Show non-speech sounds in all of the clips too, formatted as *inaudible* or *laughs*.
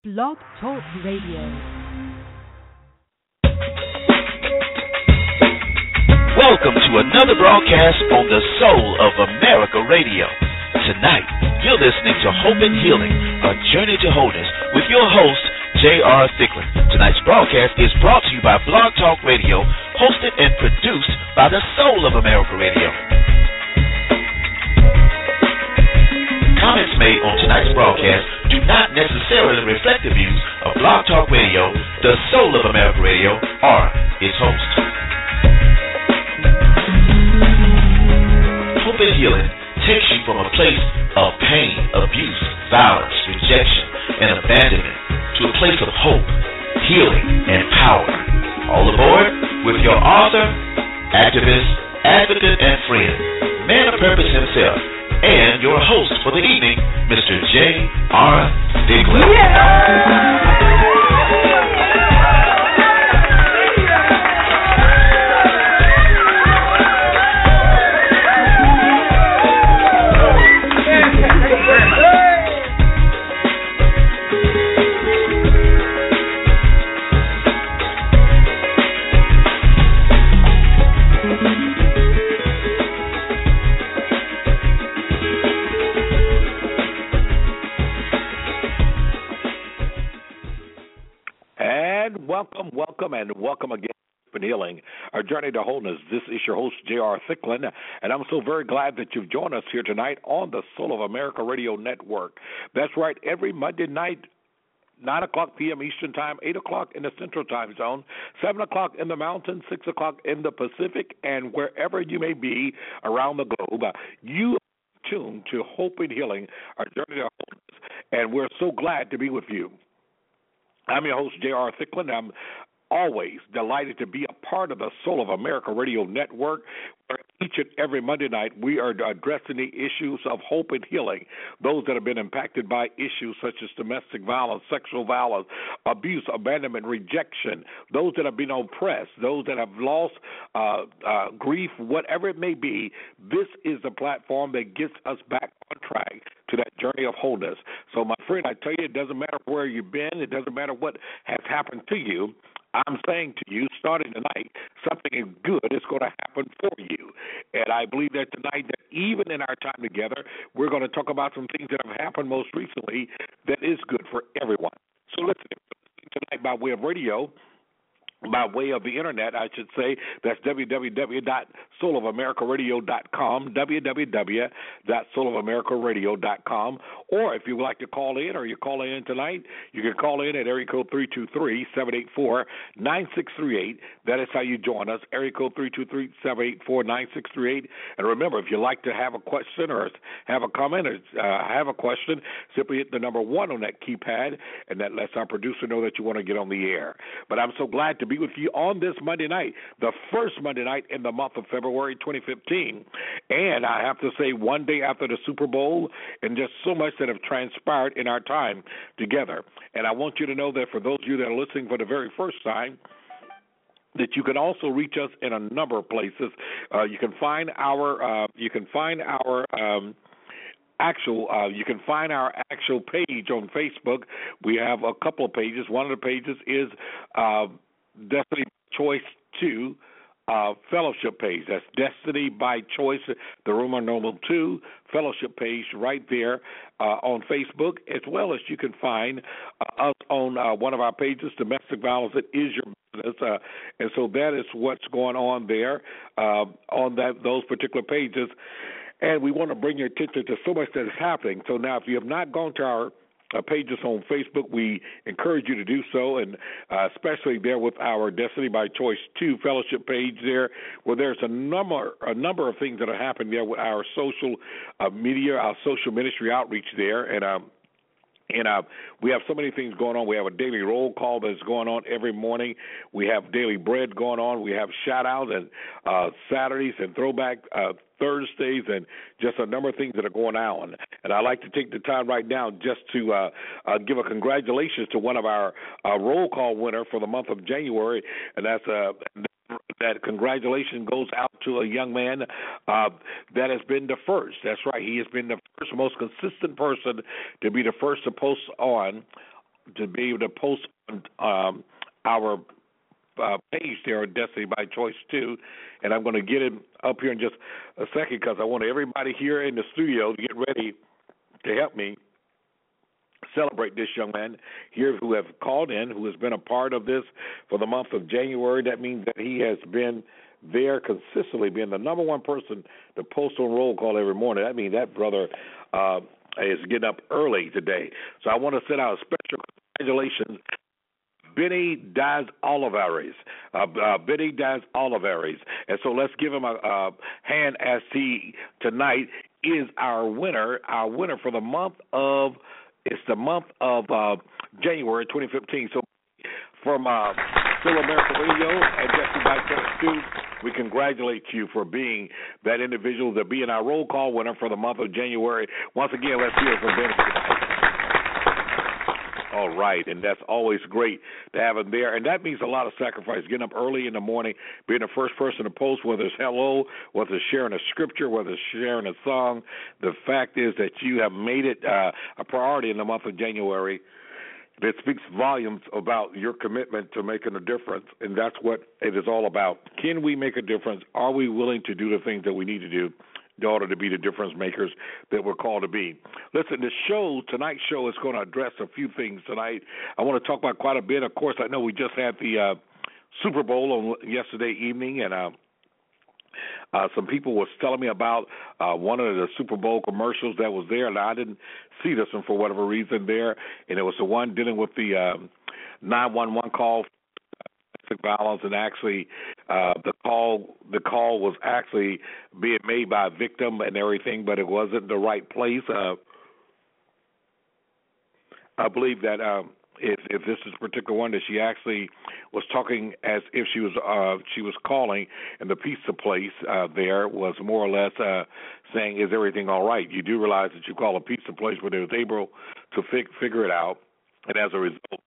Blog Talk Radio. Welcome to another broadcast on the Soul of America Radio. Tonight, you're listening to Hope and Healing, a journey to wholeness with your host, J.R. Thicklin. Tonight's broadcast is brought to you by Blog Talk Radio, hosted and produced by the Soul of America Radio. Comments made on tonight's broadcast do not necessarily reflect the views of Blog Talk Radio, the Soul of America Radio, or its host. Hope and Healing takes you from a place of pain, abuse, violence, rejection, and abandonment to a place of hope, healing, and power. All aboard with your author, activist, advocate, and friend, man of purpose himself, and your host for the evening, Mr. J.R. Thicklin. And welcome, and welcome again to Healing, our journey to wholeness. This is your host, J.R. Thicklin, and I'm so very glad that you've joined us here tonight on the Soul of America Radio Network. That's right, every Monday night 9 o'clock p.m. Eastern Time, 8 o'clock in the Central Time Zone, 7 o'clock in the Mountain, 6 o'clock in the Pacific, and wherever you may be around the globe, you are tuned to Hope and Healing, our journey to wholeness, and we're so glad to be with you. I'm your host, J.R. Thicklin. I'm always delighted to be a part of the Soul of America Radio Network, where each and every Monday night we are addressing the issues of hope and healing. Those that have been impacted by issues such as domestic violence, sexual violence, abuse, abandonment, rejection, those that have been oppressed, those that have lost uh, uh, grief, whatever it may be, this is the platform that gets us back on track to that journey of wholeness. So, my friend, I tell you, it doesn't matter where you've been, it doesn't matter what has happened to you. I'm saying to you, starting tonight, something good is going to happen for you. And I believe that tonight, that even in our time together, we're going to talk about some things that have happened most recently that is good for everyone. So listen, tonight by way of radio, by way of the internet, I should say. That's www.soulofamerica.radio.com, www.soulofamerica.radio.com. Or if you'd like to call in or you're calling in tonight, you can call in at area code 323-784-9638. That is how you join us, area code 323-784-9638. And remember, if you'd like to have a question or have a comment or uh, have a question, simply hit the number one on that keypad, and that lets our producer know that you want to get on the air. But I'm so glad to be with you on this Monday night, the first Monday night in the month of February 2015. And I have to say, one day after the Super Bowl, and just so much that have transpired in our time together. And I want you to know that for those of you that are listening for the very first time, that you can also reach us in a number of places. Uh, you can find our uh, you can find our um, actual uh, you can find our actual page on Facebook. We have a couple of pages. One of the pages is uh, Destiny Choice Two uh, fellowship page. That's Destiny by Choice, the Roman numeral 2 fellowship page right there uh, on Facebook, as well as you can find uh, us on uh, one of our pages, Domestic Violence It Is Your Business. Uh, and so that is what's going on there uh, on that those particular pages. And we want to bring your attention to so much that is happening. So now, if you have not gone to our uh, pages on Facebook. We encourage you to do so, and uh, especially there with our Destiny by Choice Two Fellowship page there, where there's a number a number of things that are happening there with our social uh, media, our social ministry outreach there, and. Um, And uh, we have so many things going on. We have a daily roll call that's going on every morning. We have daily bread going on. We have shout outs and uh, Saturdays and throwback uh, Thursdays and just a number of things that are going on. And I'd like to take the time right now just to uh, uh, give a congratulations to one of our uh, roll call winner for the month of January, and that's uh, that congratulations goes out to a young man uh, that has been the first. That's right. He has been the first, most consistent person to be the first to post on, to be able to post on um, our uh, page there on Destiny by Choice too, and I'm going to get him up here in just a second because I want everybody here in the studio to get ready to help me celebrate this young man here who have called in, who has been a part of this for the month of January. That means that he has been there consistently, being the number one person to post on roll call every morning. That means that brother uh, is getting up early today. So I want to send out a special congratulations Benny Diaz Olivares. Uh, uh, Benny Diaz Olivares. And so let's give him a, a hand as he tonight is our winner, our winner for the month of it's the month of uh, January 2015. So from uh, Still America Radio and Jesse Byte 2, we congratulate you for being that individual that in our roll call winner for the month of January. Once again, let's hear from Benny. All right, and that's always great to have him there, and that means a lot of sacrifice. Getting up early in the morning, being the first person to post, whether it's hello, whether it's sharing a scripture, whether it's sharing a song. The fact is that you have made it uh, a priority in the month of January. That speaks volumes about your commitment to making a difference, and that's what it is all about. Can we make a difference? Are we willing to do the things that we need to do? Order to be the difference makers that we're called to be. Listen, the show, tonight's show is going to address a few things tonight. I want to talk about quite a bit. Of course, I know we just had the uh, Super Bowl on yesterday evening, and uh, uh, some people was telling me about uh, one of the Super Bowl commercials that was there, and I didn't see this one for whatever reason there, and it was the one dealing with the uh, 911 call domestic violence, and actually uh, the call the call was actually being made by a victim and everything, but it wasn't the right place. Uh, I believe that um, if if this is a particular one that she actually was talking as if she was uh she was calling and the pizza place uh there was more or less uh saying is everything all right you do realize that you call a pizza place but they was able to fig- figure it out and as a result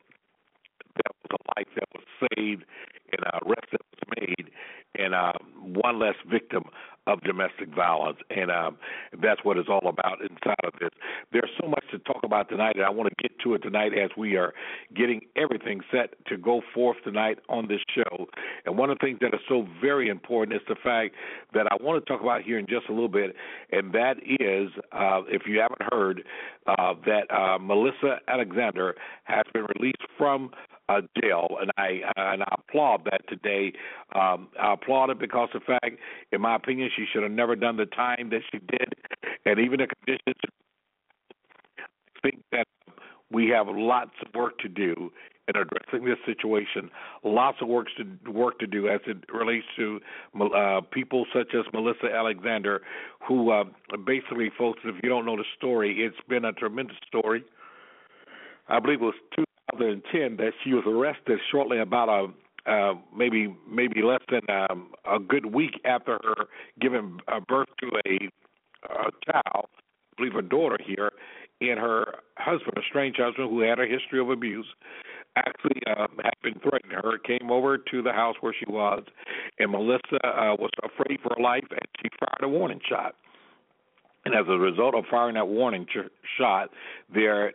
that was a life that was saved and a arrest that was made and uh, one less victim of domestic violence, and um, that's what it's all about inside of this. There's so much to talk about tonight, and I want to get to it tonight as we are getting everything set to go forth tonight on this show. And one of the things that is so very important is the fact that I want to talk about here in just a little bit, and that is, uh, if you haven't heard, uh, that uh, Marissa Alexander has been released from uh, jail, and I and I applaud that today. Um, I applaud it because the fact, in my opinion, she should have never done the time that she did, and even the conditions. I think that we have lots of work to do in addressing this situation. Lots of work to work to do as it relates to uh, people such as Marissa Alexander, who uh, basically, folks, if you don't know the story, it's been a tremendous story. I believe it was 2010 that she was arrested shortly about a uh, maybe maybe less than um, a good week after her giving uh, birth to a, a child, I believe a daughter here, and her husband, a strange husband who had a history of abuse, actually uh, had been threatening her. Came over to the house where she was, and Marissa uh, was afraid for her life, and she fired a warning shot. And as a result of firing that warning ch- shot, there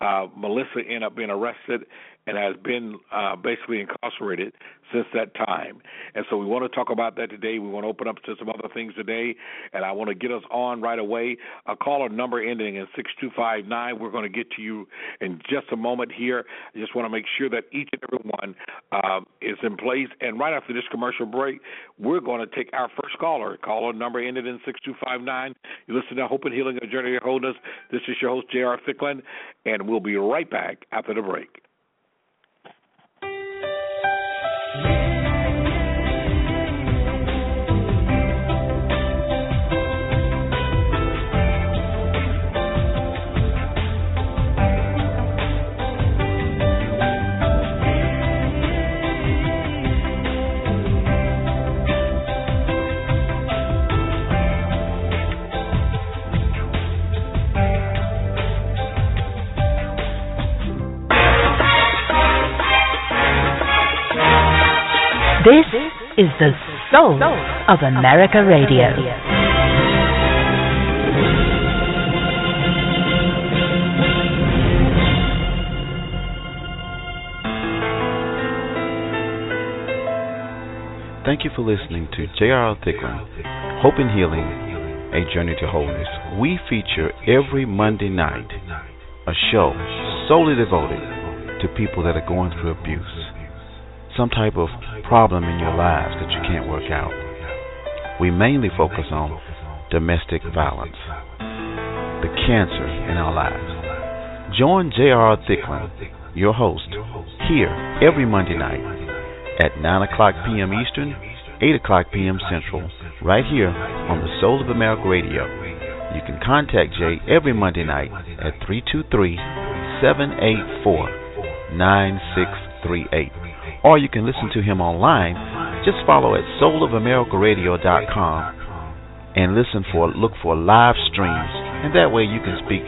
uh, Marissa ended up being arrested and has been uh, basically incarcerated since that time. And so we want to talk about that today. We want to open up to some other things today, and I want to get us on right away. A caller number ending in 6259. We're going to get to you in just a moment here. I just want to make sure that each and every one uh, is in place. And right after this commercial break, we're going to take our first caller. Caller number ended in 6259. You listen to Hope and Healing, a journey to wholeness. This is your host, J.R. Thicklin, and we'll be right back after the break. This is the soul of America Radio. Thank you for listening to J.R. Thicklin, Hope and Healing, A Journey to Wholeness. We feature every Monday night a show solely devoted to people that are going through abuse, some type of problem in your lives that you can't work out. We mainly focus on domestic violence, the cancer in our lives. Join J.R. Thicklin, your host, here every Monday night at 9 o'clock p.m. Eastern, 8 o'clock p.m. Central, right here on the Soul of America Radio. You can contact Jay every Monday night at 323 784 9638. Or you can listen to him online. Just follow at soulofamericaradio.com and listen for look for live streams and that way you can speak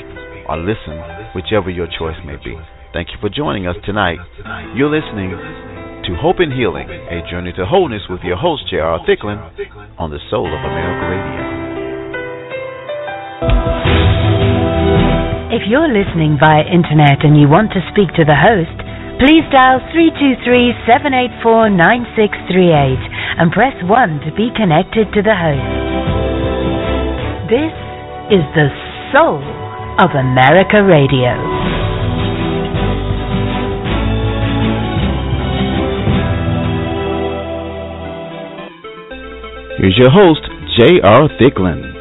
or listen whichever your choice may be. Thank you for joining us tonight. You're listening to Hope and Healing, a journey to wholeness with your host, J.R. Thicklin, on the Soul of America Radio. If you're listening via internet and you want to speak to the host, please dial 323-784-9638 and press 1 to be connected to the host. This is the Soul of America Radio. Here's your host, J.R. Thicklin.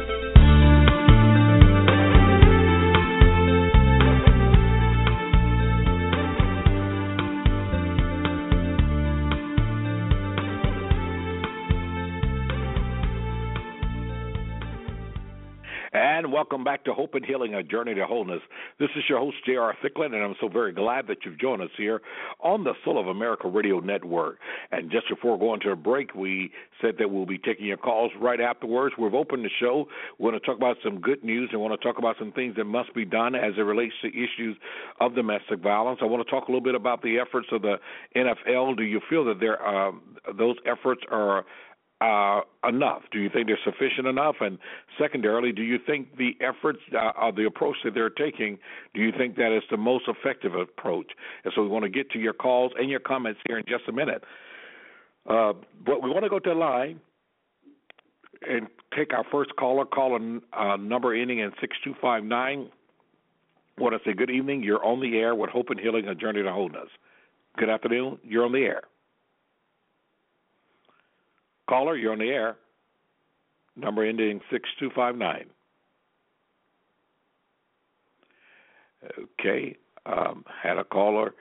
Welcome back to Hope and Healing, a journey to wholeness. This is your host, J.R. Thicklin, and I'm so very glad that you've joined us here on the Soul of America Radio Network. And just before going to a break, we said that we'll be taking your calls right afterwards. We've opened the show. We want to talk about some good news and want to talk about some things that must be done as it relates to issues of domestic violence. I want to talk a little bit about the efforts of the NFL. Do you feel that there uh, those efforts are uh, enough? Do you think they're sufficient enough? And secondarily, do you think the efforts, uh, or the approach that they're taking, do you think that is the most effective approach? And so we want to get to your calls and your comments here in just a minute. Uh, but we want to go to the line and take our first caller, caller uh, number ending in 6259. Want to say good evening. You're on the air with Hope and Healing, a journey to wholeness. Good afternoon. You're on the air. Caller, you're on the air. Number ending 6259. Okay. Um, had a caller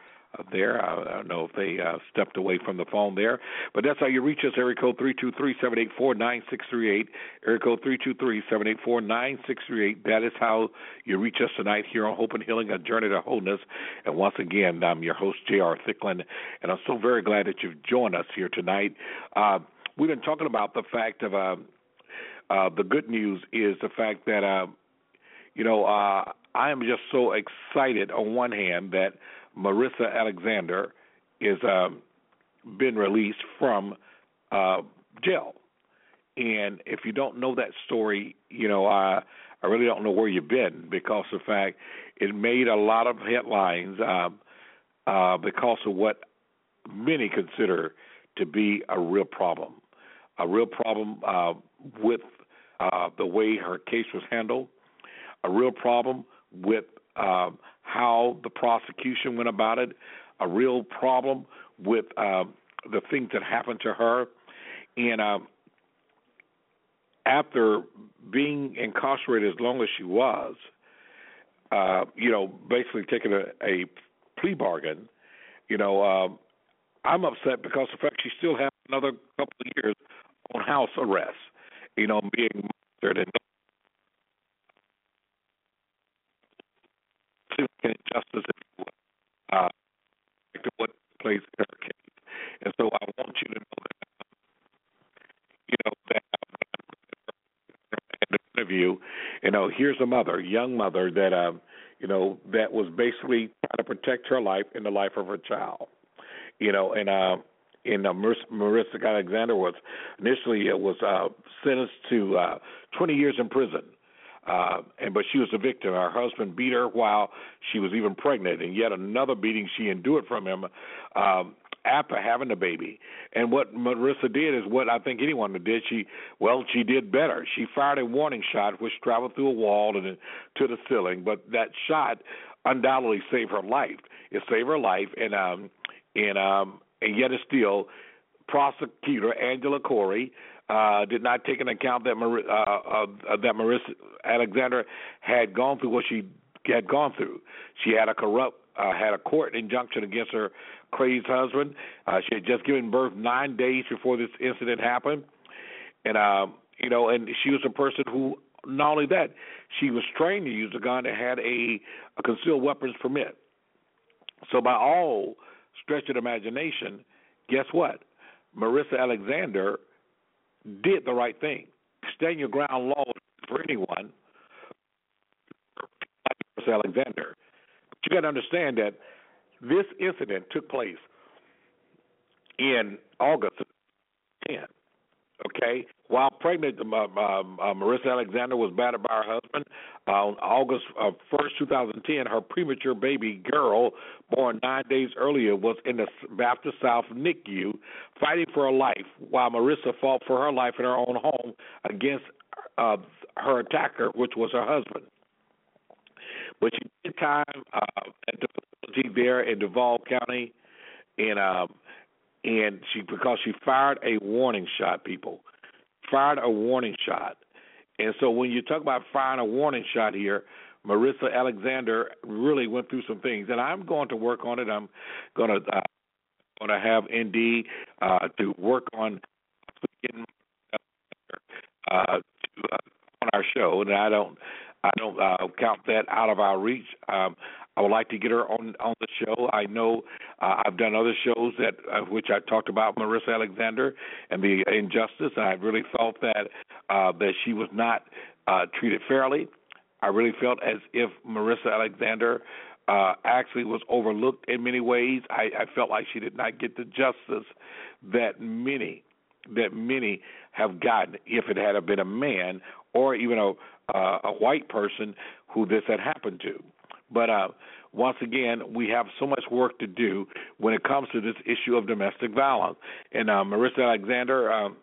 there. I, I don't know if they uh, stepped away from the phone there, but that's how you reach us. Area code three two three seven eight four nine six three eight. Area code three two three seven eight four nine six three eight. That is how you reach us tonight here on Hope and Healing, a journey to wholeness. And once again, I'm your host J.R. Thicklin, and I'm so very glad that you've joined us here tonight. Uh, we've been talking about the fact of uh, uh, the good news is the fact that uh, you know uh, I am just so excited on one hand that Marissa Alexander is um, been released from uh, jail, and if you don't know that story, you know I I really don't know where you've been because the fact it made a lot of headlines uh, uh, because of what many consider to be a real problem a real problem uh, with uh, the way her case was handled, a real problem with uh, how the prosecution went about it, a real problem with uh, the things that happened to her, and uh, after being incarcerated as long as she was, uh, you know, basically taking a, a plea bargain, you know, uh, I'm upset because the fact she still has another couple of years on house arrest, you know, being monitored and injustice, if you will, uh, to what in her case. And so I want you to know that, you know, that in the interview, you. Know, here's a mother, young mother that, um, you know, that was basically trying to protect her life and the life of her child, you know, and uh, in uh, Marissa Alexander was initially uh, was uh, sentenced to uh, 20 years in prison. Uh, and but she was a victim. Her husband beat her while she was even pregnant, and yet another beating she endured from him um, after having the baby. And what Marissa did is what I think anyone did. She well, she did better. She fired a warning shot which traveled through a wall and to the ceiling, but that shot undoubtedly saved her life. It saved her life, and um, and um, and yet still, prosecutor Angela Corey uh, did not take into account that Mar- uh, uh, that Marissa Alexander had gone through what she had gone through. She had a corrupt uh, had a court injunction against her crazed husband. Uh, she had just given birth nine days before this incident happened, and uh, you know, and she was a person who not only that, she was trained to use a gun and had a, a concealed weapons permit. So by all stretch of imagination, guess what? Marissa Alexander did the right thing. Stand your ground law for anyone. Marissa Alexander. But you got to understand that this incident took place in August of 10. Okay, while pregnant, uh, uh, Marissa Alexander was battered by her husband. Uh, on August uh, 1st, 2010, her premature baby girl, born nine days earlier, was in the Baptist South NICU fighting for her life while Marissa fought for her life in her own home against uh, her attacker, which was her husband. But she did time uh, at the facility there in Duval County, and um, and she because she fired a warning shot. People fired a warning shot, and so when you talk about firing a warning shot here, Marissa Alexander really went through some things, and I'm going to work on it. I'm going to uh, going to have ND uh, to work on getting uh, to, uh, on our show, and I don't I don't uh, count that out of our reach. Um, I would like to get her on on the show. I know uh, I've done other shows that uh, which I talked about Marissa Alexander and the injustice. And I really felt that uh, that she was not uh, treated fairly. I really felt as if Marissa Alexander uh, actually was overlooked in many ways. I, I felt like she did not get the justice that many that many have gotten if it had been a man or even a uh, a white person who this had happened to. But uh, once again, we have so much work to do when it comes to this issue of domestic violence. And uh, Marissa Alexander, um,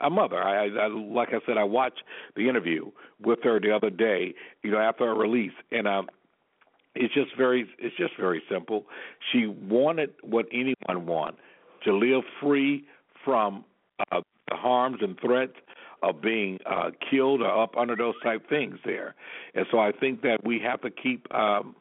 a mother, I, I, like I said, I watched the interview with her the other day, you know, after her release, and um, it's just very, it's just very simple. She wanted what anyone wants to live free from uh, the harms and threats of being uh, killed or up under those type things there. And so I think that we have to keep um,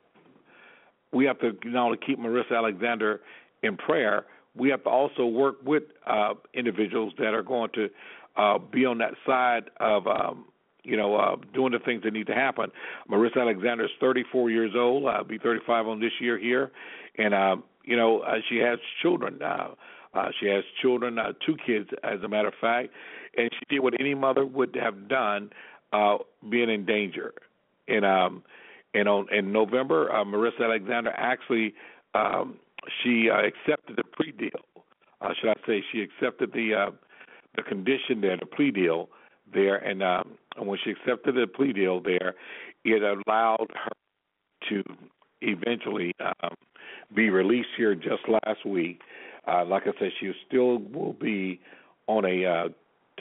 we have to not only keep Marissa Alexander in prayer, we have to also work with uh, individuals that are going to uh, be on that side of um, you know uh, doing the things that need to happen. Marissa Alexander is 34 years old. I'll be 35 on this year here, and uh, you know uh, she has children. Uh, uh, she has children, uh, two kids, as a matter of fact, and she did what any mother would have done, uh, being in danger. And um, and on in November, uh, Marissa Alexander actually um, she uh, accepted the plea deal. Uh, should I say she accepted the uh, the condition there, the plea deal there, and, um, and when she accepted the plea deal there, it allowed her to eventually um, be released here just last week. Uh, like I said, she still will be on a uh,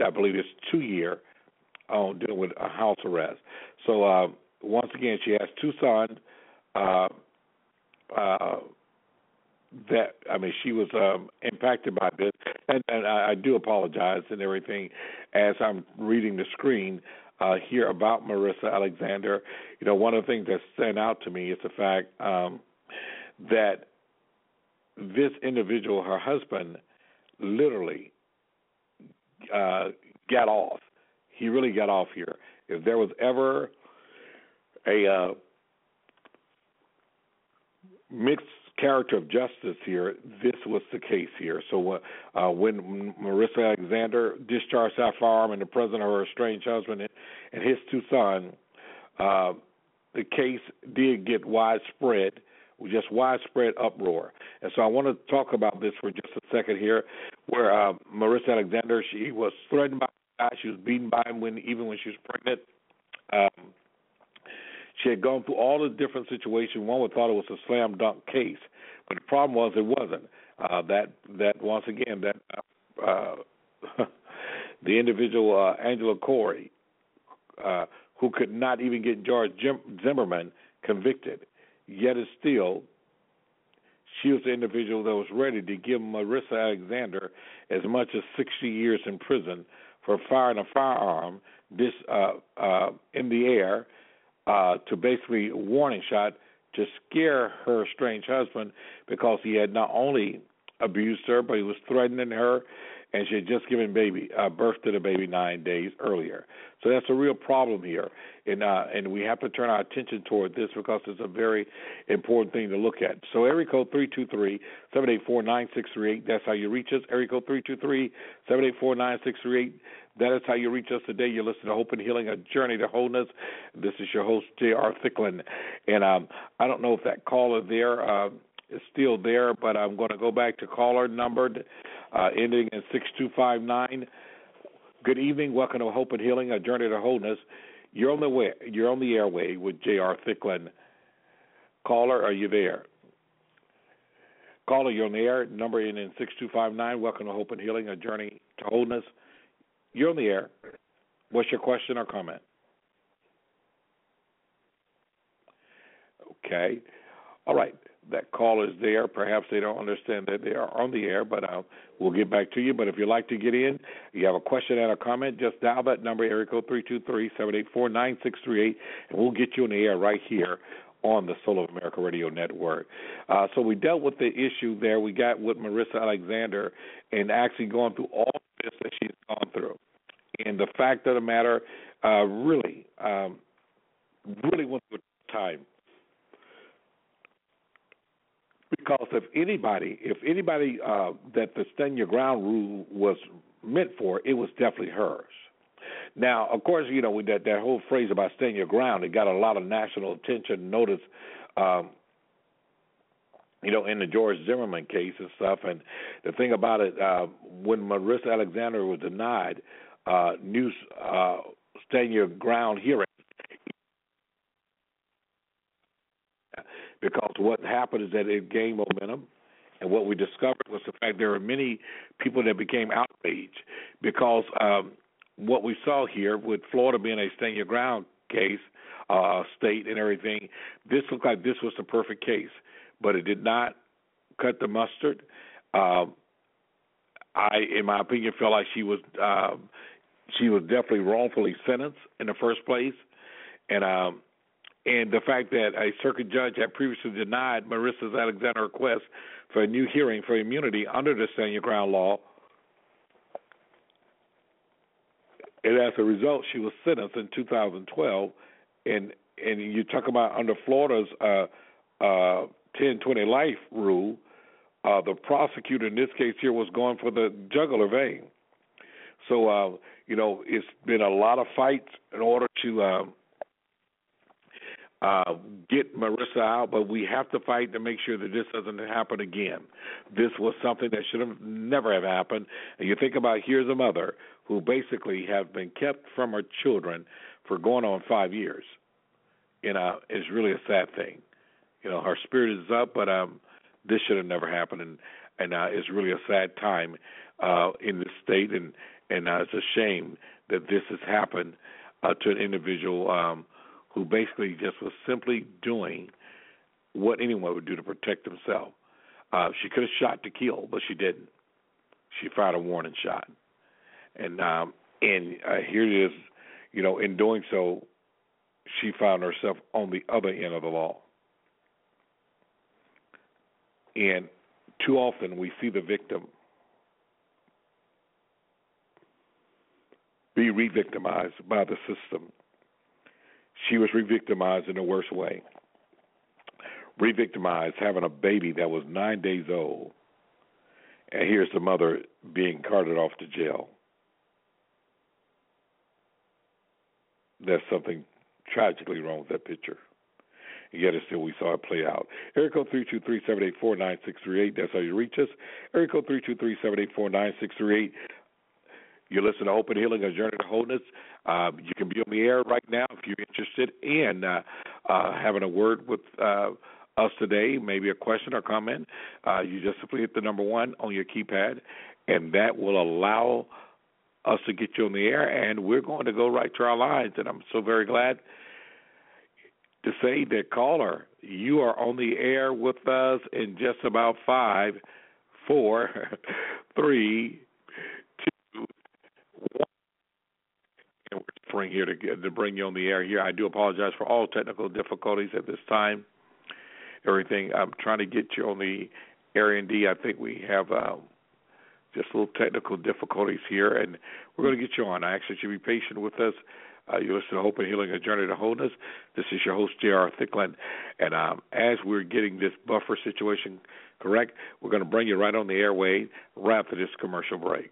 I believe it's two year on dealing with a house arrest. So uh, once again, she has two sons. Uh, uh, that I mean, she was um, impacted by this, and, and I, I do apologize and everything as I'm reading the screen uh, here about Marissa Alexander. You know, one of the things that stand out to me is the fact um, that this individual, her husband, literally uh, got off. He really got off here. If there was ever a uh, mixed character of justice here, this was the case here. So uh, when Marissa Alexander discharged that firearm in the presence of her estranged husband and his two sons, uh, the case did get widespread just widespread uproar. And so I want to talk about this for just a second here, where uh, Marissa Alexander she was threatened by a guy, she was beaten by him when even when she was pregnant. Um, she had gone through all the different situations. One would thought it was a slam dunk case, but the problem was it wasn't. Uh, that that once again that uh, *laughs* the individual uh, Angela Corey, uh, who could not even get George Zimmerman convicted, yet is still she was the individual that was ready to give Marissa Alexander as much as 60 years in prison for firing a firearm this uh, uh, in the air uh, to basically warning shot to scare her strange husband because he had not only abused her but he was threatening her and she had just given baby uh, birth to the baby nine days earlier. So that's a real problem here, and uh, and we have to turn our attention toward this because it's a very important thing to look at. So area code three two three seven eight four nine six three eight. That's how you reach us. Area code three two three seven eight four nine six three eight. That is how you reach us today. You're listening to Hope and Healing, a journey to wholeness. This is your host J.R. Thicklin, and um, I don't know if that caller there uh, is still there, but I'm going to go back to caller number uh, ending in 6259. Good evening. Welcome to Hope and Healing, a journey to wholeness. You're on the way. You're on the airway with J.R. Thicklin. Caller, are you there? Caller, you're on the air. Number in in 6259. Welcome to Hope and Healing, a journey to wholeness. You're on the air. What's your question or comment? Okay. All right that call is there. Perhaps they don't understand that they are on the air, but uh, we'll get back to you. But if you'd like to get in, you have a question and a comment, just dial that number, area code three two three seven eight four nine six three eight, and we'll get you on the air right here on the Soul of America Radio Network. Uh, so we dealt with the issue there. We got with Marissa Alexander and actually going through all this that she's gone through. And the fact of the matter, uh, really, um, really went through a time because if anybody, if anybody uh, that the stand your ground rule was meant for, it was definitely hers. Now, of course, you know with that that whole phrase about stand your ground, it got a lot of national attention, notice. Um, you know, in the George Zimmerman case and stuff. And the thing about it, uh, when Marissa Alexander was denied uh, news uh, stand your ground hearing, because what happened is that it gained momentum. And what we discovered was the fact there are many people that became outraged because um, what we saw here with Florida being a stand your ground case, uh, state and everything, this looked like this was the perfect case, but it did not cut the mustard. Um, I, in my opinion, felt like she was um, she was definitely wrongfully sentenced in the first place, and um, and the fact that a circuit judge had previously denied Marissa's Alexander request for a new hearing for immunity under the Stand Ground law. And as a result, she was sentenced in 2012. And and you talk about under Florida's uh, uh, 1020 life rule, uh, the prosecutor in this case here was going for the jugular vein. So uh, you know, it's been a lot of fights in order to. Uh, uh, get Marissa out, but we have to fight to make sure that this doesn't happen again. This was something that should have never have happened. And you think about here's a mother who basically have been kept from her children for going on five years. You know, it's really a sad thing. You know, her spirit is up, but um, this should have never happened, and and uh, it's really a sad time uh, in the state, and and uh, it's a shame that this has happened uh, to an individual. Um, who basically just was simply doing what anyone would do to protect himself. Uh, she could have shot to kill, but she didn't. She fired a warning shot, and um, and uh, here it is. You know, in doing so, she found herself on the other end of the law. And too often we see the victim be re victimized by the system she was re-victimized in the worst way. Re-victimized, having a baby that was nine days old, and here's the mother being carted off to jail. There's something tragically wrong with that picture. Yet still we saw it play out. Area code three two three seven eight four nine six three eight. That's how you reach us. Area code three two three seven eight four nine six three eight. You listen to Open Healing, A Journey to Wholeness. Uh, you can be on the air right now if you're interested in uh, uh, having a word with uh, us today, maybe a question or comment. Uh, you just simply hit the number one on your keypad, and that will allow us to get you on the air. And we're going to go right to our lines. And I'm so very glad to say that caller, you are on the air with us in just about five, four, *laughs* three, two, one. And we're here to to bring you on the air here. I do apologize for all technical difficulties at this time. Everything I'm trying to get you on the air. Indeed, I think we have. Um, just little technical difficulties here, and we're going to get you on. I ask that you be patient with us uh, you listen to Hope and Healing, A Journey to Wholeness. This is your host, J.R. Thicklin. And um, as we're getting this buffer situation correct, we're going to bring you right on the airway right after this commercial break.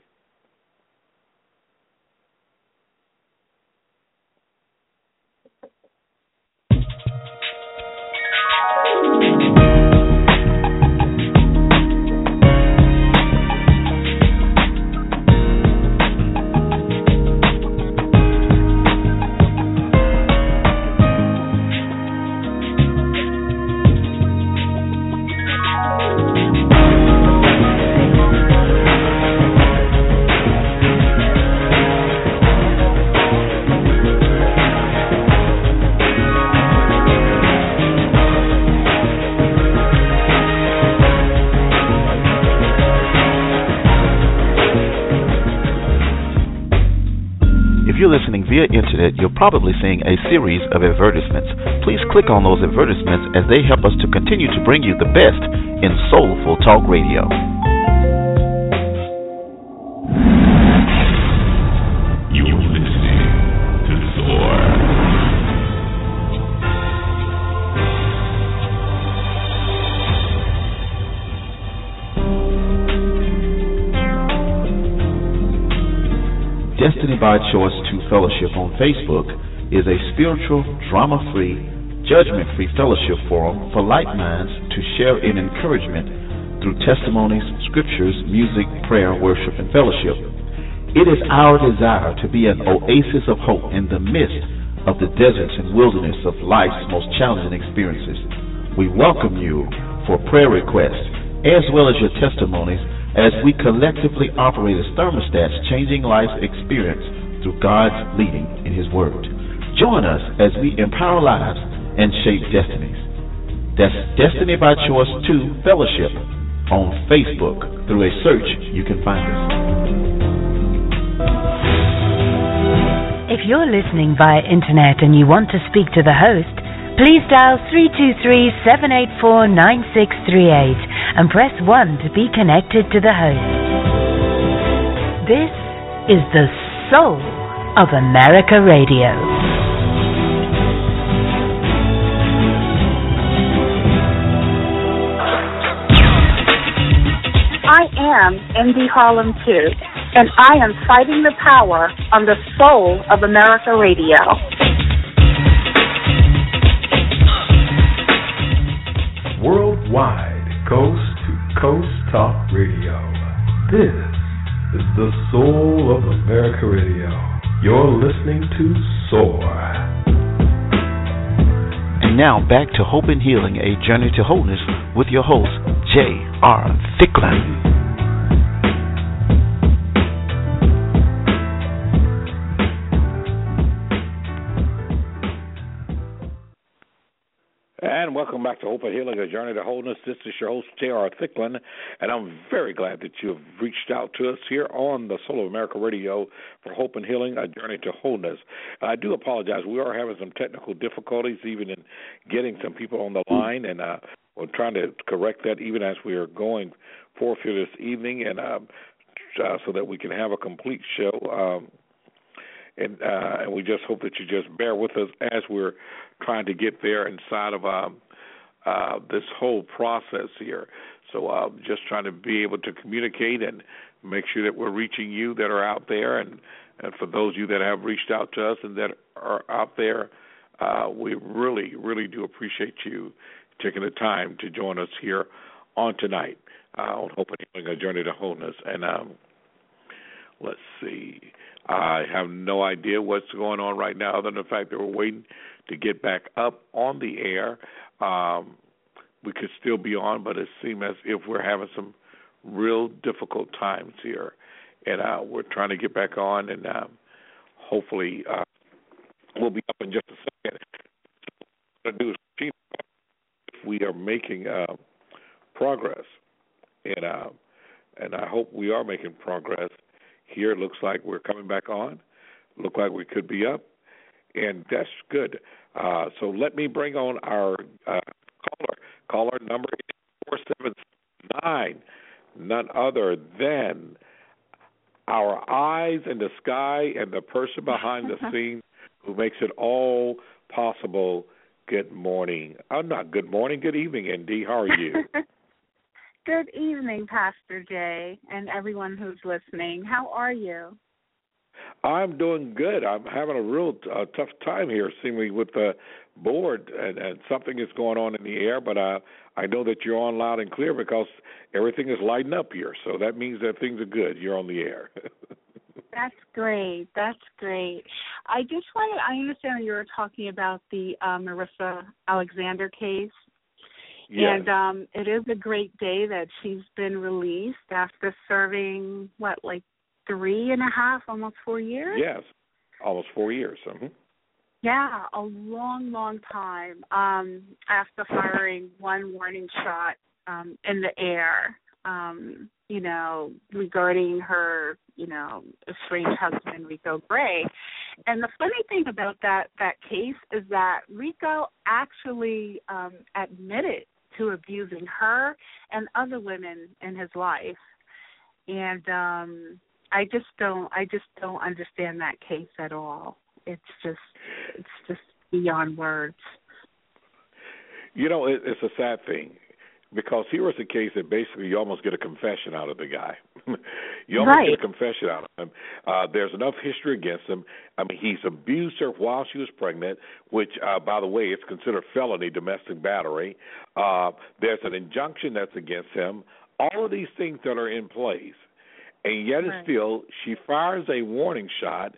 Via internet, you're probably seeing a series of advertisements. Please click on those advertisements as they help us to continue to bring you the best in soulful talk radio. Fellowship on Facebook is a spiritual, drama free, judgment free fellowship forum for like minds to share in encouragement through testimonies, scriptures, music, prayer, worship, and fellowship. It is our desire to be an oasis of hope in the midst of the deserts and wilderness of life's most challenging experiences. We welcome you for prayer requests as well as your testimonies as we collectively operate as thermostats changing life's experience through God's leading in His Word. Join us as we empower lives and shape destinies. That's Destiny by Choice 2 Fellowship on Facebook. Through a search, you can find us. If you're listening via internet and you want to speak to the host, please dial 323-784-9638 and press 1 to be connected to the host. This is the soul of America Radio. I am Indy Harlem too, and I am fighting the power on the soul of America Radio. Worldwide, coast to coast talk radio. This is the soul of America Radio. You're listening to Soar. And now back to Hope and Healing, a journey to wholeness with your host, J.R. Thicklin. And welcome back to Hope and Healing, a journey to wholeness. This is your host, J.R. Thicklin, and I'm very glad that you have reached out to us here on the Soul of America Radio for Hope and Healing, a journey to wholeness. I do apologize. We are having some technical difficulties even in getting some people on the line, and uh, we're trying to correct that even as we are going forth here this evening, and uh, uh, so that we can have a complete show. Um, and uh, and we just hope that you just bear with us as we're trying to get there inside of um, uh, this whole process here. So uh, just trying to be able to communicate and make sure that we're reaching you that are out there, and and for those of you that have reached out to us and that are out there uh, we really, really do appreciate you taking the time to join us here on tonight uh, on Hope and Healing, a journey to wholeness. And um, let's see, I have no idea what's going on right now, other than the fact that we're waiting to get back up on the air. Um, we could still be on, but it seems as if we're having some real difficult times here, and uh, we're trying to get back on, and um, hopefully uh, we'll be up in just a second. So, do is we are making uh, progress, and uh, and I hope we are making progress. Here it looks like we're coming back on. Look like we could be up, and that's good. Uh, so let me bring on our uh, caller. Caller number four seven nine, none other than our eyes in the sky and the person behind the *laughs* scenes who makes it all possible. Good morning. Oh, not good morning. Good evening, Indy. How are you? *laughs* good evening, Pastor Jay, and everyone who's listening. How are you? I'm doing good. I'm having a real uh, tough time here, seemingly with the board, and, and something is going on in the air. But uh, I know that you're on loud and clear because everything is lighting up here. So that means that things are good. You're on the air. *laughs* That's great. That's great. I just wanted. I understand you were talking about the uh, Marissa Alexander case. Yes. And um it is a great day that she's been released after serving what, like three and a half, almost four years? Yes, almost four years. Mm-hmm. Yeah, a long, long time. Um, after firing one warning shot um, in the air, um, you know, regarding her, you know, estranged husband Rico Gray. And the funny thing about that that case is that Rico actually um, admitted to abusing her and other women in his life. And um I just don't I just don't understand that case at all. It's just it's just beyond words. You know, it, it's a sad thing because here was a case that basically you almost get a confession out of the guy. *laughs* you almost right. get a confession out of him. Uh, there's enough history against him. I mean, he's abused her while she was pregnant, which, uh, by the way, it's considered felony domestic battery. Uh, there's an injunction that's against him. All of these things that are in place and yet right. still she fires a warning shot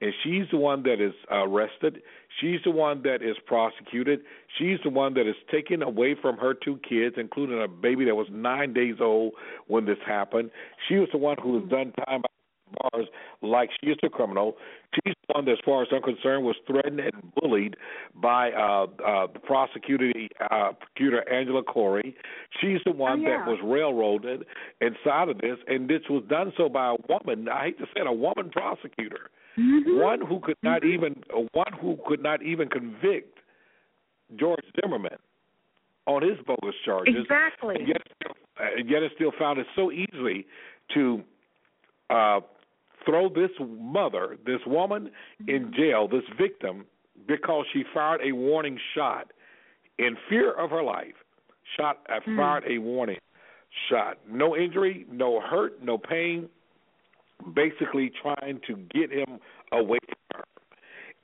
and she's the one that is arrested she's the one that is prosecuted she's the one that is taken away from her two kids including a baby that was nine days old when this happened she was the one who was mm-hmm. done time by bars like she is a criminal. She's the one that, as far as I'm concerned, was threatened and bullied by uh, uh, the prosecutor, uh, prosecutor Angela Corey. She's the one oh, yeah. that was railroaded inside of this, and this was done so by a woman. I hate to say it, a woman prosecutor, mm-hmm. one who could not mm-hmm. even one who could not even convict George Zimmerman on his bogus charges. Exactly. And yet, uh, yet it still found it so easily to uh, throw this mother, this woman, in jail, this victim, because she fired a warning shot in fear of her life. Shot, mm. fired a warning shot. No injury, no hurt, no pain. Basically, trying to get him away from her.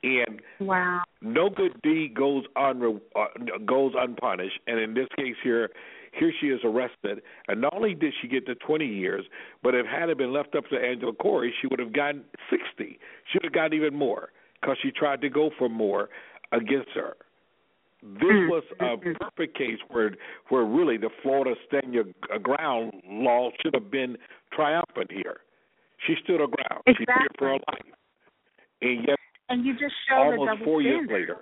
And wow. no good deed goes un uh, goes unpunished. And in this case here, here she is arrested, and not only did she get the 20 years, but if had it been left up to Angela Corey, she would have gotten 60. She would have gotten even more because she tried to go for more against her. This Mm-hmm. was a perfect case where where really the Florida stand your ground law should have been triumphant here. She stood her ground. Exactly. She feared for her life, and yet And you just show the almost double four standard. years later,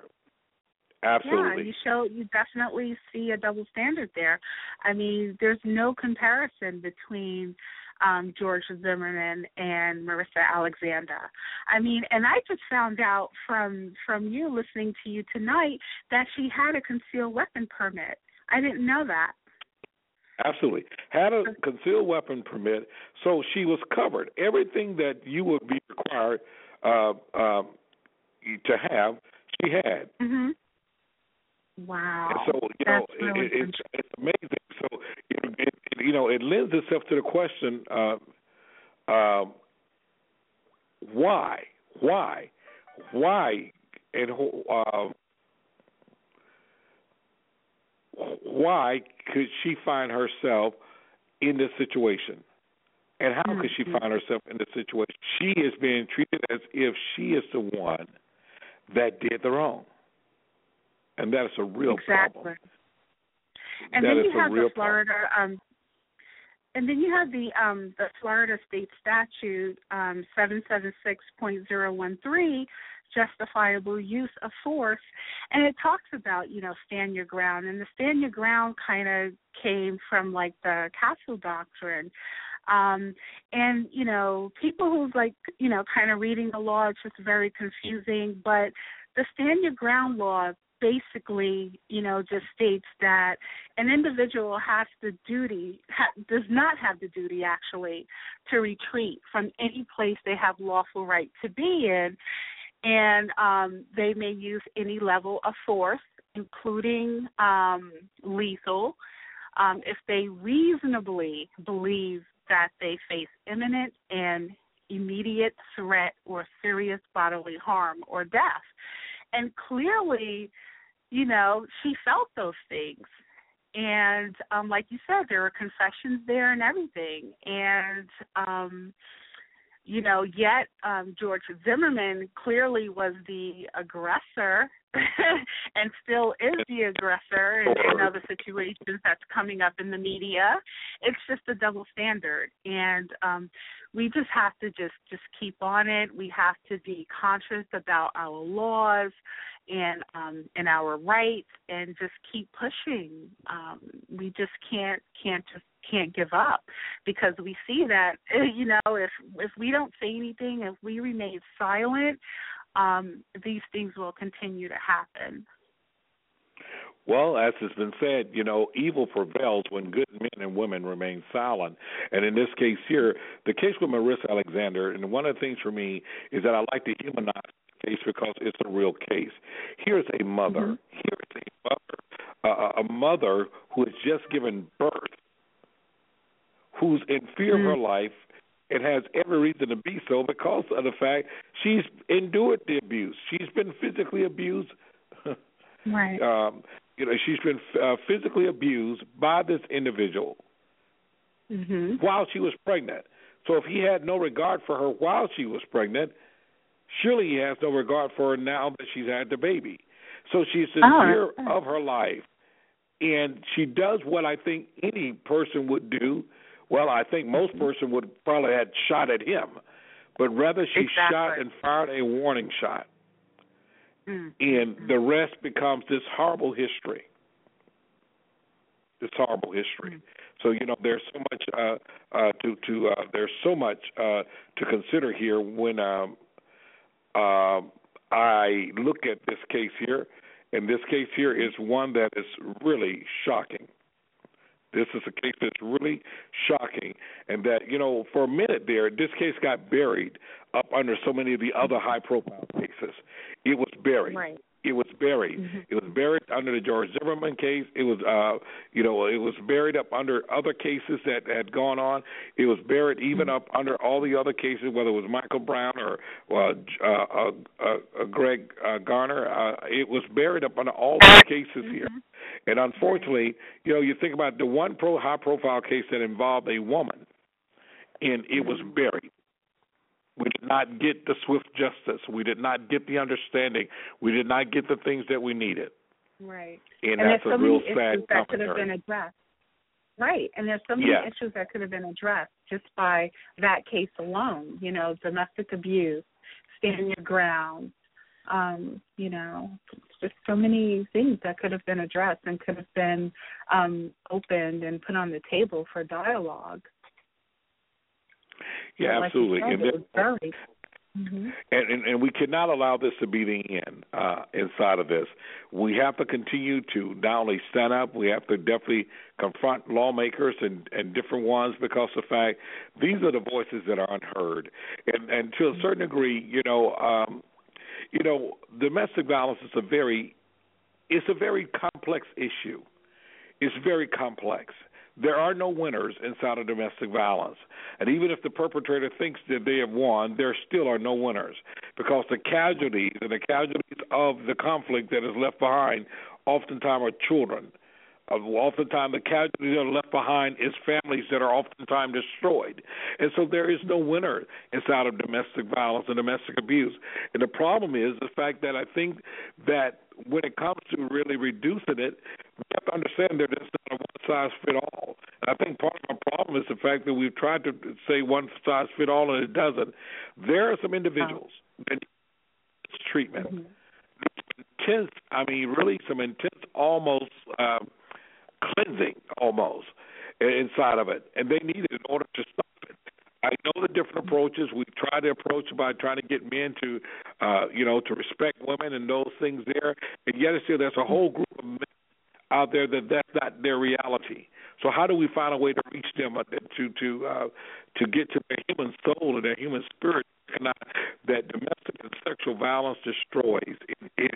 absolutely. Yeah, you show you definitely see a double standard there. I mean, there's no comparison between um George Zimmerman and Marissa Alexander. I mean, and I just found out from from you listening to you tonight that she had a concealed weapon permit. I didn't know that. Absolutely. Had a concealed weapon permit, so she was covered. Everything that you would be required uh, um, to have, she had. Mhm. Wow. And so you know, really it, it's it's amazing. So you know, it, it, you know, it lends itself to the question, uh, um, why, why, why, and uh, why could she find herself in this situation? And how could she Mm-hmm. find herself in this situation? She is being treated as if she is the one that did the wrong. And that is a real exactly. problem. And That then you have the Florida um and then you have the um the Florida state statute um seven seven six point zero one three justifiable use of force. And it talks about you know stand your ground. And the stand your ground kind of came from like the castle doctrine. Um and you know people who's like you know kind of reading the law it's just very confusing. But the stand your ground law basically, you know, just states that an individual has the duty, ha- does not have the duty actually, to retreat from any place they have lawful right to be in, and um, they may use any level of force, including um, lethal, um, if they reasonably believe that they face imminent and immediate threat or serious bodily harm or death. And clearly, you know, she felt those things. And um like you said, there were confessions there and everything. And um you know, yet um George Zimmerman clearly was the aggressor *laughs* and still is the aggressor in, in other situations that's coming up in the media. It's just a double standard. And um we just have to just just keep on it. We have to be conscious about our laws and um and our rights and just keep pushing. Um we just can't can't just can't give up because we see that *laughs* you know if if we don't say anything if we remain silent um these things will continue to happen Well, as has been said, you know, evil prevails when good men and women remain silent. And in this case here, the case with Marissa Alexander, and one of the things for me is that I like to humanize case because it's a real case. Here's a mother. Mm-hmm. Here's a mother, uh, a mother who has just given birth, who's in fear of her Mm-hmm. life and has every reason to be so because of the fact she's endured the abuse. She's been physically abused. *laughs* right um, you know, she's been uh, physically abused by this individual mhm while she was pregnant. So if he had no regard for her while she was pregnant, surely he has no regard for her now that she's had the baby. So she's in Oh, fear okay. of her life, and she does what I think any person would do. Well, I think most Mm-hmm. person would probably had shot at him, but rather she Exactly. shot and fired a warning shot mm. and the rest becomes this horrible history. This horrible history. So you know, there's so much uh, uh, to to uh, there's so much uh, to consider here when um, uh, I look at this case here, and this case here is one that is really shocking. This is a case that's really shocking, and that you know, for a minute there, this case got buried up under so many of the other high-profile cases. It was buried. Right. It was buried. It was buried under the George Zimmerman case. It was, uh, you know, it was buried up under other cases that had gone on. It was buried even up under all the other cases, whether it was Michael Brown or uh, uh, uh, uh, Greg uh, Garner. Uh, it was buried up under all the cases here. And unfortunately, you know, you think about the one pro high profile case that involved a woman, and it was buried. We did not get the swift justice. We did not get the understanding. We did not get the things that we needed. right And, and that's there's a so real many sad that could have been addressed. Right, and there's so many Yeah. issues that could have been addressed just by that case alone. You know, domestic abuse, stand your ground. Um, you know, just so many things that could have been addressed and could have been um, opened and put on the table for dialogue. Yeah, like absolutely. and, it then- was buried. hmm and, and and we cannot allow this to be the end uh, inside of this. We have to continue to not only stand up, we have to definitely confront lawmakers and and different ones because the fact these are the voices that are unheard, and and to a certain degree, you know, um, you know, domestic violence is a very it's a very complex issue. It's very complex. There are no winners inside of domestic violence. And even if the perpetrator thinks that they have won, there still are no winners because the casualties and the casualties of the conflict that is left behind oftentimes are children, oftentimes the casualties that are left behind is families that are oftentimes destroyed. And so there is no winner inside of domestic violence and domestic abuse. And the problem is the fact that I think that when it comes to really reducing it, we have to understand that it's not a one size fit all. And I think part of the problem is the fact that we've tried to say one size fit all and it doesn't. There are some individuals that need treatment. Mm-hmm. Intense, I mean, really some intense, almost uh, cleansing, almost inside of it, and they need it in order to stop it. I know the different approaches. We try to approach by trying to get men to, uh, you know, to respect women and those things there, and yet still there's a whole group of men out there that that's not their reality. So how do we find a way to reach them uh, to to uh, to get to their human soul and their human spirit? That domestic and sexual violence destroys. It, it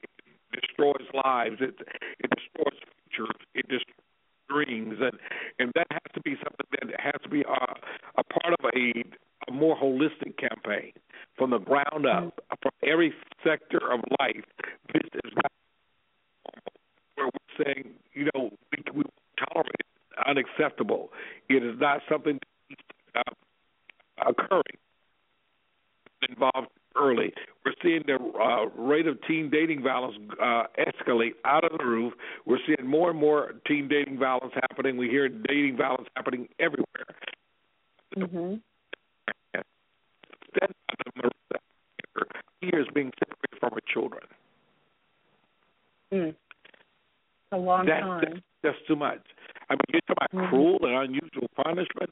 destroys lives. It it destroys futures. It destroys dreams, and and that has to be something that has to be a, a part of a, a more holistic campaign from the ground up, from every sector of life. This is not where we're saying, you know, we, we tolerate it, unacceptable. It is not something uh, occurring involved early. We're seeing the uh, rate of teen dating violence uh, escalate out of the roof. We're seeing more and more teen dating violence happening. We hear dating violence happening everywhere. Mm-hmm. Years being separated from her children. Mm. A long that, time. That's, that's too much. I mean, you're talking about mm-hmm. cruel and unusual punishment.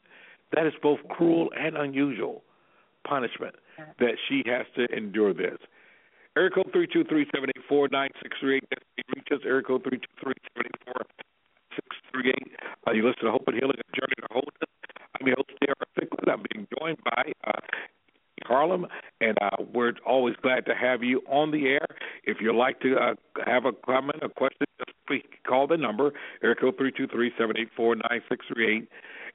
That is both cruel and unusual punishment that she has to endure this. Area code three two three seven eight four nine six three eight. Reach us. Area code three two three seven eight four six three eight. Uh, you listen to Hope and Healing, a journey to wholeness. I'm your host, J.R. Thicklin. I'm being joined by uh, Harlem, and uh, we're always glad to have you on the air. If you'd like to uh, have a comment, a question, just call the number, area code three two three seven eight four nine six three eight.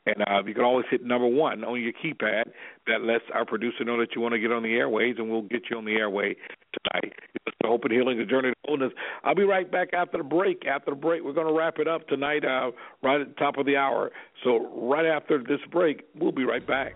And uh, you can always hit number one on your keypad. That lets our producer know that you want to get on the airways, and we'll get you on the airway tonight. It's the Hope and Healing, the Journey to Wholeness. I'll be right back after the break. After the break, we're going to wrap it up tonight, uh, right at the top of the hour. So right after this break, we'll be right back.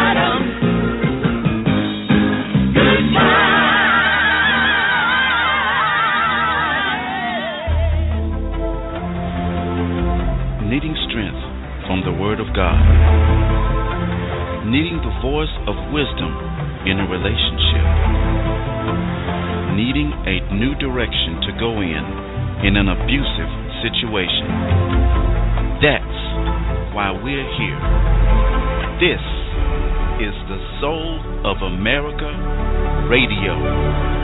voice of wisdom in a relationship, needing a new direction to go in in an abusive situation. That's why we're here. This is the Soul of America Radio.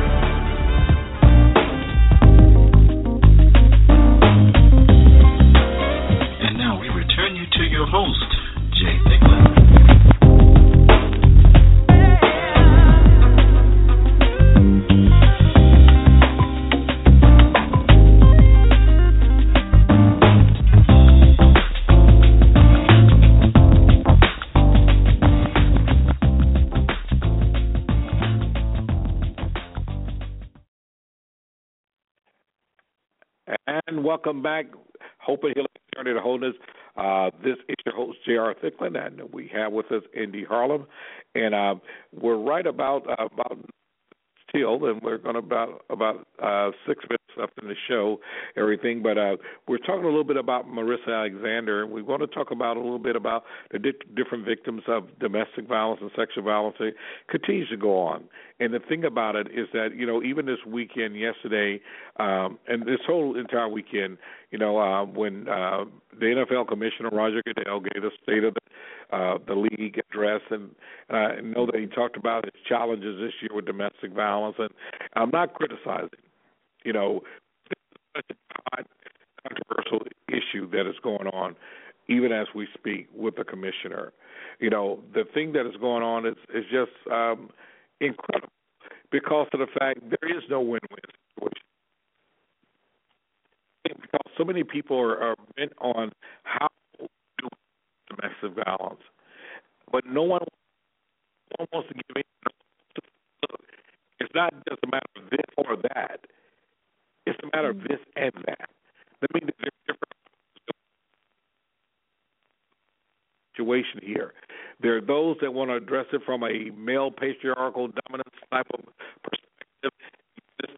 Welcome back. Hope and Healing Journey to Wholeness. Uh, this is your host, J.R. Thicklin, and we have with us Indy Harlem. And uh, we're right about uh, about still, and we're going to about about uh, six minutes left in the show, everything. But uh, we're talking a little bit about Marissa Alexander. We want to talk about a little bit about the di- different victims of domestic violence and sexual violence. It continues to go on, and the thing about it is that you know even this weekend, yesterday, um, and this whole entire weekend, you know, uh, when uh, the NFL commissioner Roger Goodell gave the state of the uh, the league address, and uh, I know that he talked about his challenges this year with domestic violence, and I'm not criticizing you know, such a hot, controversial issue that is going on, even as we speak with the commissioner. You know, the thing that is going on is is just um, incredible because of the fact there is no win-win situation. Because so many people are, are bent on how to do domestic violence, but no one, no one wants to give in. It's not just a matter of this or that. It's a matter of mm-hmm. this and that. That means there's different situation here. There are those that want to address it from a male patriarchal dominance type of perspective. This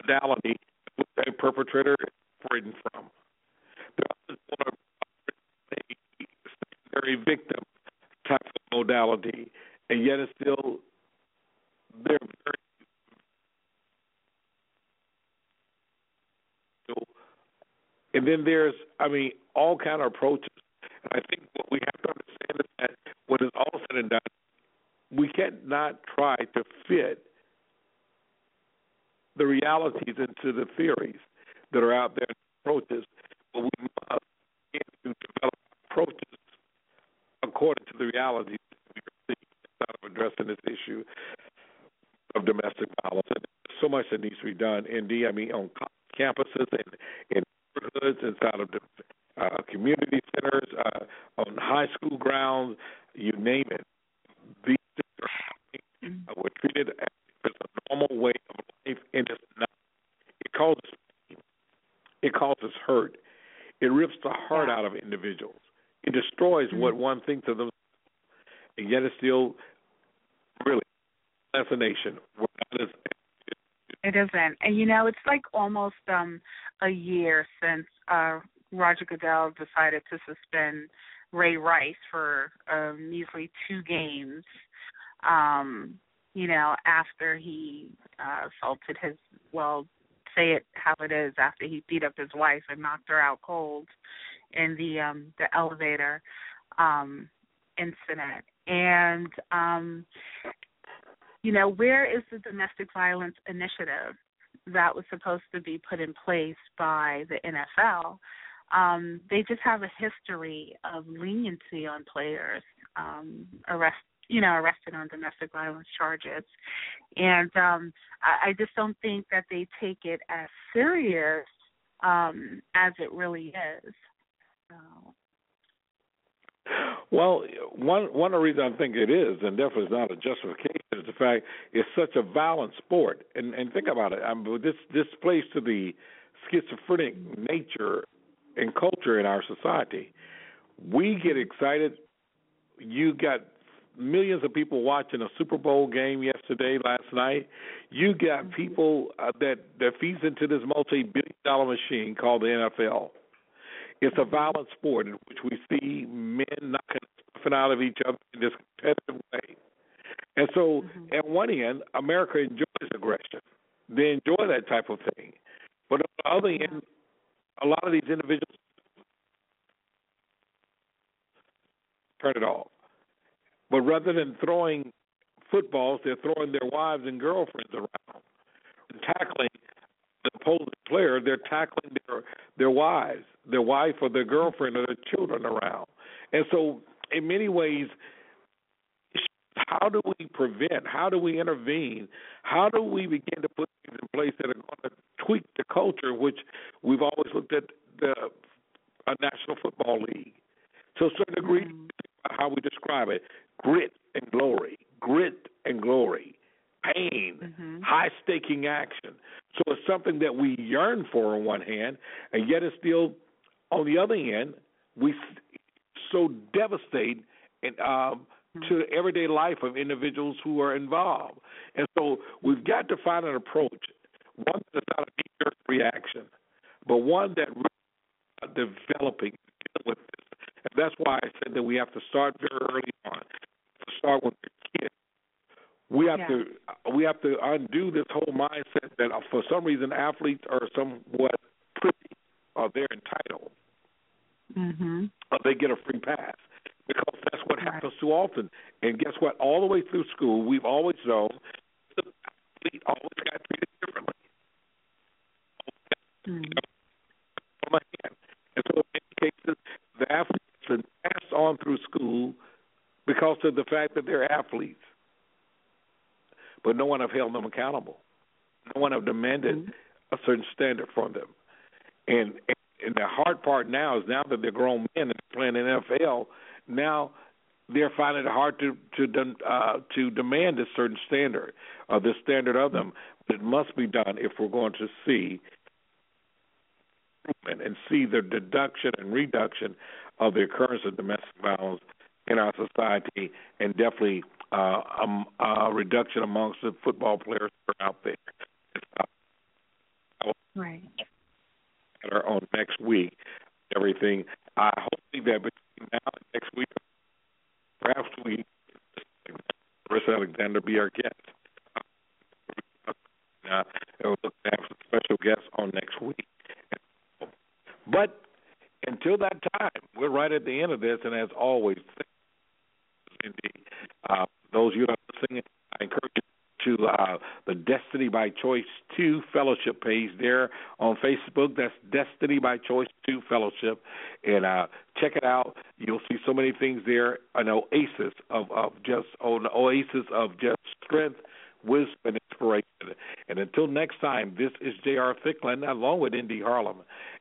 modality which a perpetrator is operating from. There are others want to a secondary victim type of modality, and yet it's still they're very And then there's, I mean, all kind of approaches. And I think what we have to understand is that when it's all said and done, we cannot try to fit the realities into the theories that are out there approaches, but we must begin to develop approaches according to the realities we are of addressing this issue of domestic violence. And so much that needs to be done. Indeed, I mean, on campuses and inside of the uh, community centers, uh, on high school grounds, you name it. These things are uh, were treated as a normal way of life, and it's not. It causes it causes hurt. It rips the heart out of individuals. It destroys mm-hmm. what one thinks of them, and yet it's still really assassination. It isn't, and you know, it's like almost um a year since uh, Roger Goodell decided to suspend Ray Rice for a measly two games. Um, you know, after he uh, assaulted his well, say it how it is, after he beat up his wife and knocked her out cold in the um the elevator um incident. And um you know, where is the domestic violence initiative? That was supposed to be put in place by the NFL, um, they just have a history of leniency on players um, arrest you know arrested on domestic violence charges and um I, I just don't think that they take it as serious um as it really is so. Well, one one of the reasons I think it is, and definitely not a justification, is the fact it's such a violent sport. And and think about it. I mean, this this plays to the schizophrenic nature and culture in our society. We get excited. You got millions of people watching a Super Bowl game yesterday, last night. You got people uh, that that feeds into this multi-billion dollar machine called the NFL it's a violent sport in which we see men knocking stuff out of each other in this competitive way. And so, mm-hmm. at one end, America enjoys aggression. They enjoy that type of thing. But on the other end, a lot of these individuals turn it off. But rather than throwing footballs, they're throwing their wives and girlfriends around, and tackling the opposing player. They're tackling their their wives their wife or their girlfriend or their children around. And so, in many ways, how do we prevent? How do we intervene? How do we begin to put things in place that are going to tweak the culture, which we've always looked at the a National Football League? To a certain degree, mm-hmm. how we describe it, grit and glory, grit and glory. pain, Mhm. high staking action. So it's something that we yearn for on one hand, and yet it's still on the other hand we so devastate and um, to the everyday life of individuals who are involved. And so we've got to find an approach, one that's not a knee jerk reaction, but one that really is developing with this. And that's why I said that we have to start very early on. To start when we're kids. We have Yeah. to we have to undo this whole mindset that uh, for some reason athletes are somewhat pretty or they're entitled Mhm. or they get a free pass because that's what happens too often. And guess what? All the way through school, we've always known the athlete always got treated differently. Mhm. On hand. And so in many cases, the athletes been passed on through school because of the fact that they're athletes. But no one have held them accountable. No one have demanded a certain standard from them. And and the hard part now is now that they're grown men and playing in the NFL, now they're finding it hard to to uh, to demand a certain standard or the standard of them. But it must be done if we're going to see improvement and see the deduction and reduction of the occurrence of domestic violence in our society, and definitely uh, um, a reduction amongst the football players that are out there. Right. Matter on next week, everything. I hope that between now and next week, perhaps we Chris Alexander be our guest. Uh, and look to have some special guests on next week. But until that time, we're right at the end of this, and as always, uh, those you are listening, I encourage you to uh, the Destiny by Choice 2 Fellowship page there on Facebook. That's Destiny by Choice 2 Fellowship. And uh, check it out. You'll see so many things there, an oasis of, of just, oh, an oasis of just strength, wisdom, and inspiration. And until next time, this is J.R. Thicklin along with Indy Harlem.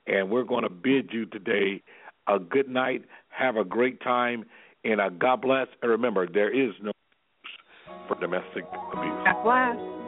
And we're going to bid you today a good night. Have a great time. And uh, God bless. And remember, there is no for domestic abuse. God bless.